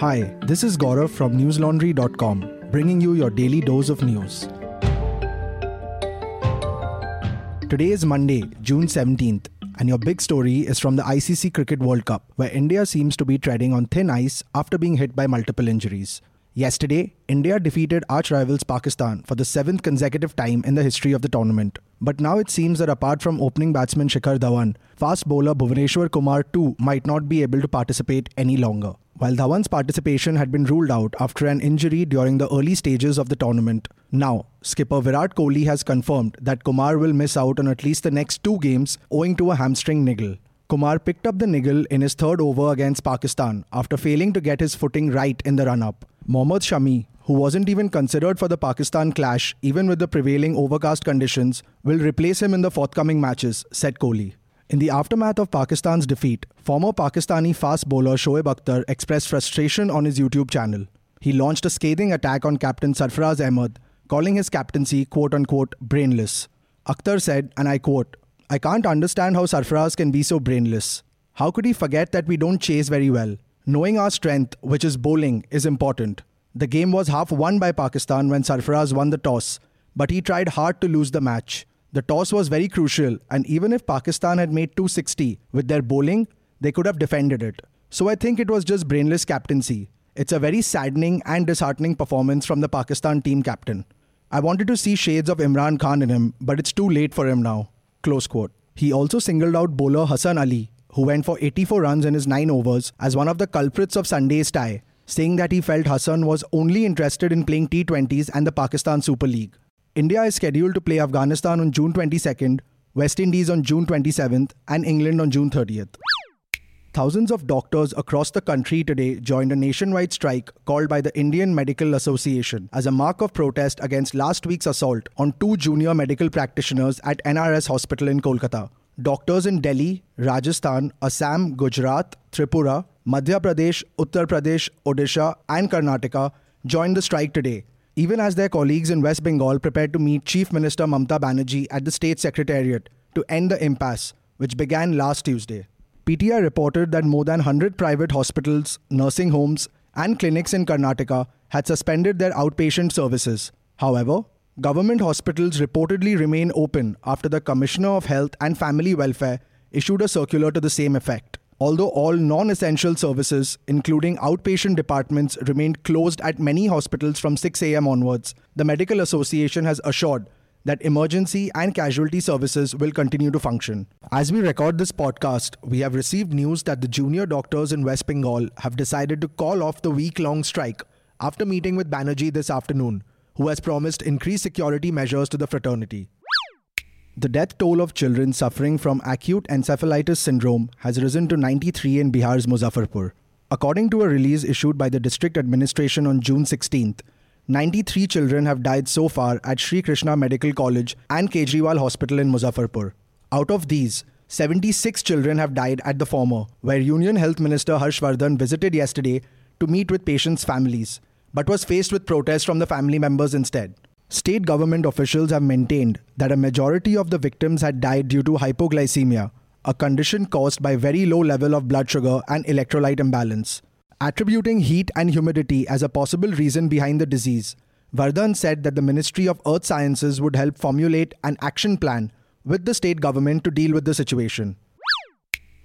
Hi, this is Gaurav from newslaundry.com, bringing you your daily dose of news. Today is Monday, June 17th, and your big story is from the ICC Cricket World Cup, where India seems to be treading on thin ice after being hit by multiple injuries. Yesterday, India defeated arch rivals Pakistan for the seventh consecutive time in the history of the tournament. But now it seems that apart from opening batsman Shikhar Dhawan, fast bowler Bhuvneshwar Kumar too might not be able to participate any longer. While Dhawan's participation had been ruled out after an injury during the early stages of the tournament, now skipper Virat Kohli has confirmed that Kumar will miss out on at least the next two games owing to a hamstring niggle. Kumar picked up the niggle in his third over against Pakistan after failing to get his footing right in the run up. Mohammad Shami, who wasn't even considered for the Pakistan clash even with the prevailing overcast conditions, will replace him in the forthcoming matches, said Kohli. In the aftermath of Pakistan's defeat, former Pakistani fast bowler Shoaib Akhtar expressed frustration on his YouTube channel. He launched a scathing attack on captain Sarfaraz Ahmed, calling his captaincy quote unquote brainless. Akhtar said, and I quote, I can't understand how Sarfaraz can be so brainless. How could he forget that we don't chase very well? Knowing our strength, which is bowling, is important. The game was half won by Pakistan when Sarfaraz won the toss, but he tried hard to lose the match. The toss was very crucial, and even if Pakistan had made 260 with their bowling, they could have defended it. So I think it was just brainless captaincy. It's a very saddening and disheartening performance from the Pakistan team captain. I wanted to see shades of Imran Khan in him, but it's too late for him now. Close quote. He also singled out bowler Hassan Ali, who went for 84 runs in his 9 overs, as one of the culprits of Sunday's tie, saying that he felt Hassan was only interested in playing T20s and the Pakistan Super League. India is scheduled to play Afghanistan on June 22nd, West Indies on June 27th, and England on June 30th. Thousands of doctors across the country today joined a nationwide strike called by the Indian Medical Association as a mark of protest against last week's assault on two junior medical practitioners at NRS Hospital in Kolkata. Doctors in Delhi, Rajasthan, Assam, Gujarat, Tripura, Madhya Pradesh, Uttar Pradesh, Odisha, and Karnataka joined the strike today, even as their colleagues in West Bengal prepared to meet Chief Minister Mamta Banerjee at the state secretariat to end the impasse, which began last Tuesday. PTI reported that more than 100 private hospitals, nursing homes, and clinics in Karnataka had suspended their outpatient services. However, Government hospitals reportedly remain open after the Commissioner of Health and Family Welfare issued a circular to the same effect. Although all non essential services, including outpatient departments, remained closed at many hospitals from 6 am onwards, the Medical Association has assured that emergency and casualty services will continue to function. As we record this podcast, we have received news that the junior doctors in West Bengal have decided to call off the week long strike after meeting with Banerjee this afternoon who has promised increased security measures to the fraternity. The death toll of children suffering from acute encephalitis syndrome has risen to 93 in Bihar's Muzaffarpur. According to a release issued by the district administration on June 16th, 93 children have died so far at Sri Krishna Medical College and Kejriwal Hospital in Muzaffarpur. Out of these, 76 children have died at the former, where Union Health Minister Harshvardhan visited yesterday to meet with patients' families but was faced with protests from the family members instead. State government officials have maintained that a majority of the victims had died due to hypoglycemia, a condition caused by very low level of blood sugar and electrolyte imbalance. Attributing heat and humidity as a possible reason behind the disease, Vardhan said that the Ministry of Earth Sciences would help formulate an action plan with the state government to deal with the situation.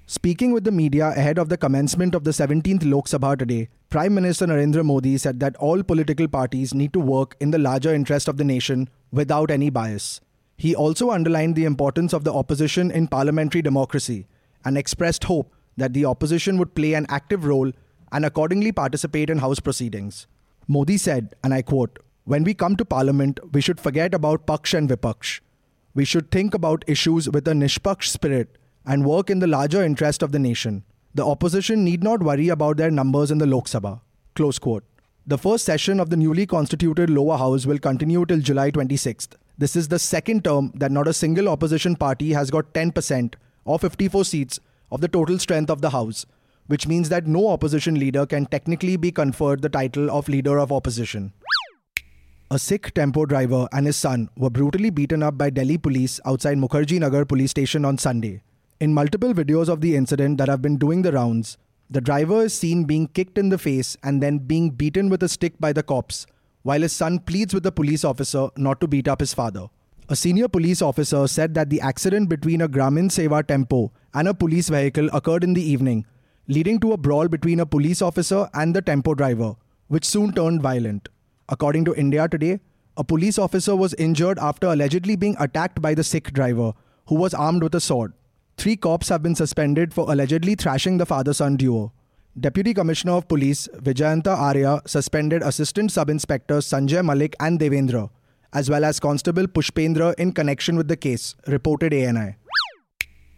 Speaking with the media ahead of the commencement of the 17th Lok Sabha today, Prime Minister Narendra Modi said that all political parties need to work in the larger interest of the nation without any bias. He also underlined the importance of the opposition in parliamentary democracy and expressed hope that the opposition would play an active role and accordingly participate in House proceedings. Modi said, and I quote, When we come to parliament, we should forget about Paksh and Vipaksh. We should think about issues with a Nishpaksh spirit and work in the larger interest of the nation. The opposition need not worry about their numbers in the Lok Sabha. Close quote. The first session of the newly constituted lower house will continue till July 26th. This is the second term that not a single opposition party has got 10% or 54 seats of the total strength of the house, which means that no opposition leader can technically be conferred the title of leader of opposition. A Sikh tempo driver and his son were brutally beaten up by Delhi police outside Mukherjee Nagar police station on Sunday. In multiple videos of the incident that have been doing the rounds, The driver is seen being kicked in the face and then being beaten with a stick by the cops, while his son pleads with the police officer not to beat up his father. A senior police officer said that the accident between a Gramin Seva tempo and a police vehicle occurred in the evening, leading to a brawl between a police officer and the tempo driver, which soon turned violent. According to India Today, a police officer was injured after allegedly being attacked by the Sikh driver, who was armed with a sword. Three cops have been suspended for allegedly thrashing the father son duo. Deputy Commissioner of Police Vijayanta Arya suspended Assistant Sub Inspector Sanjay Malik and Devendra, as well as Constable Pushpendra in connection with the case, reported ANI.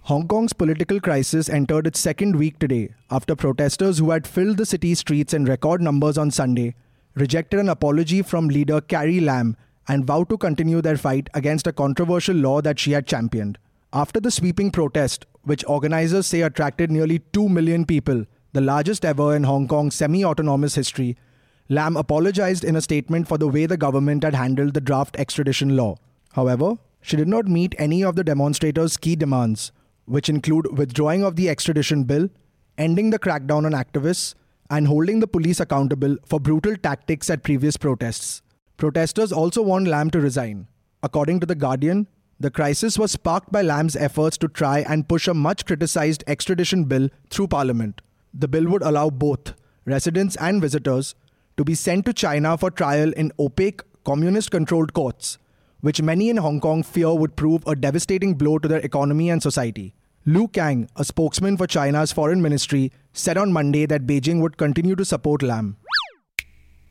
Hong Kong's political crisis entered its second week today after protesters who had filled the city streets in record numbers on Sunday rejected an apology from leader Carrie Lam and vowed to continue their fight against a controversial law that she had championed. After the sweeping protest, which organizers say attracted nearly 2 million people, the largest ever in Hong Kong's semi autonomous history, Lam apologized in a statement for the way the government had handled the draft extradition law. However, she did not meet any of the demonstrators' key demands, which include withdrawing of the extradition bill, ending the crackdown on activists, and holding the police accountable for brutal tactics at previous protests. Protesters also want Lam to resign. According to The Guardian, the crisis was sparked by Lam's efforts to try and push a much criticized extradition bill through Parliament. The bill would allow both residents and visitors to be sent to China for trial in opaque, communist controlled courts, which many in Hong Kong fear would prove a devastating blow to their economy and society. Lu Kang, a spokesman for China's foreign ministry, said on Monday that Beijing would continue to support Lam.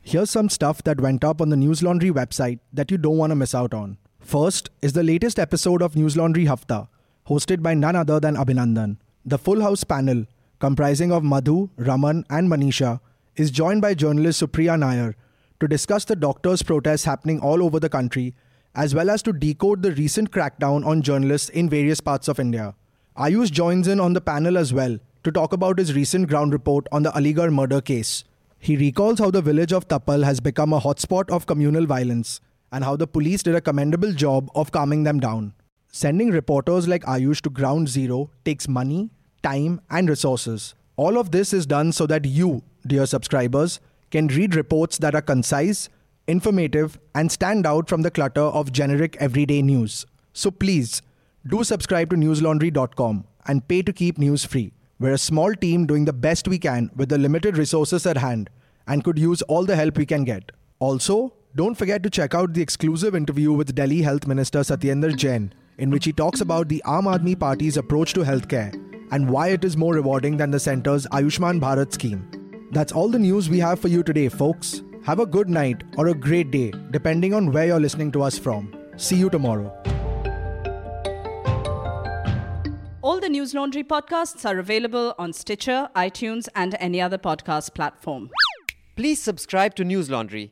Here's some stuff that went up on the News Laundry website that you don't want to miss out on. First is the latest episode of News Laundry Hafta, hosted by none other than Abhinandan. The Full House panel, comprising of Madhu, Raman, and Manisha, is joined by journalist Supriya Nair to discuss the doctors' protests happening all over the country, as well as to decode the recent crackdown on journalists in various parts of India. Ayush joins in on the panel as well to talk about his recent ground report on the Aligarh murder case. He recalls how the village of Tappal has become a hotspot of communal violence and how the police did a commendable job of calming them down. Sending reporters like Ayush to ground zero takes money, time, and resources. All of this is done so that you, dear subscribers, can read reports that are concise, informative, and stand out from the clutter of generic everyday news. So please, do subscribe to newslaundry.com and pay to keep news free. We're a small team doing the best we can with the limited resources at hand and could use all the help we can get. Also, don't forget to check out the exclusive interview with Delhi Health Minister Satyendra Jain, in which he talks about the Aam Aadmi Party's approach to healthcare and why it is more rewarding than the centre's Ayushman Bharat scheme. That's all the news we have for you today, folks. Have a good night or a great day, depending on where you're listening to us from. See you tomorrow. All the News Laundry podcasts are available on Stitcher, iTunes, and any other podcast platform. Please subscribe to News Laundry.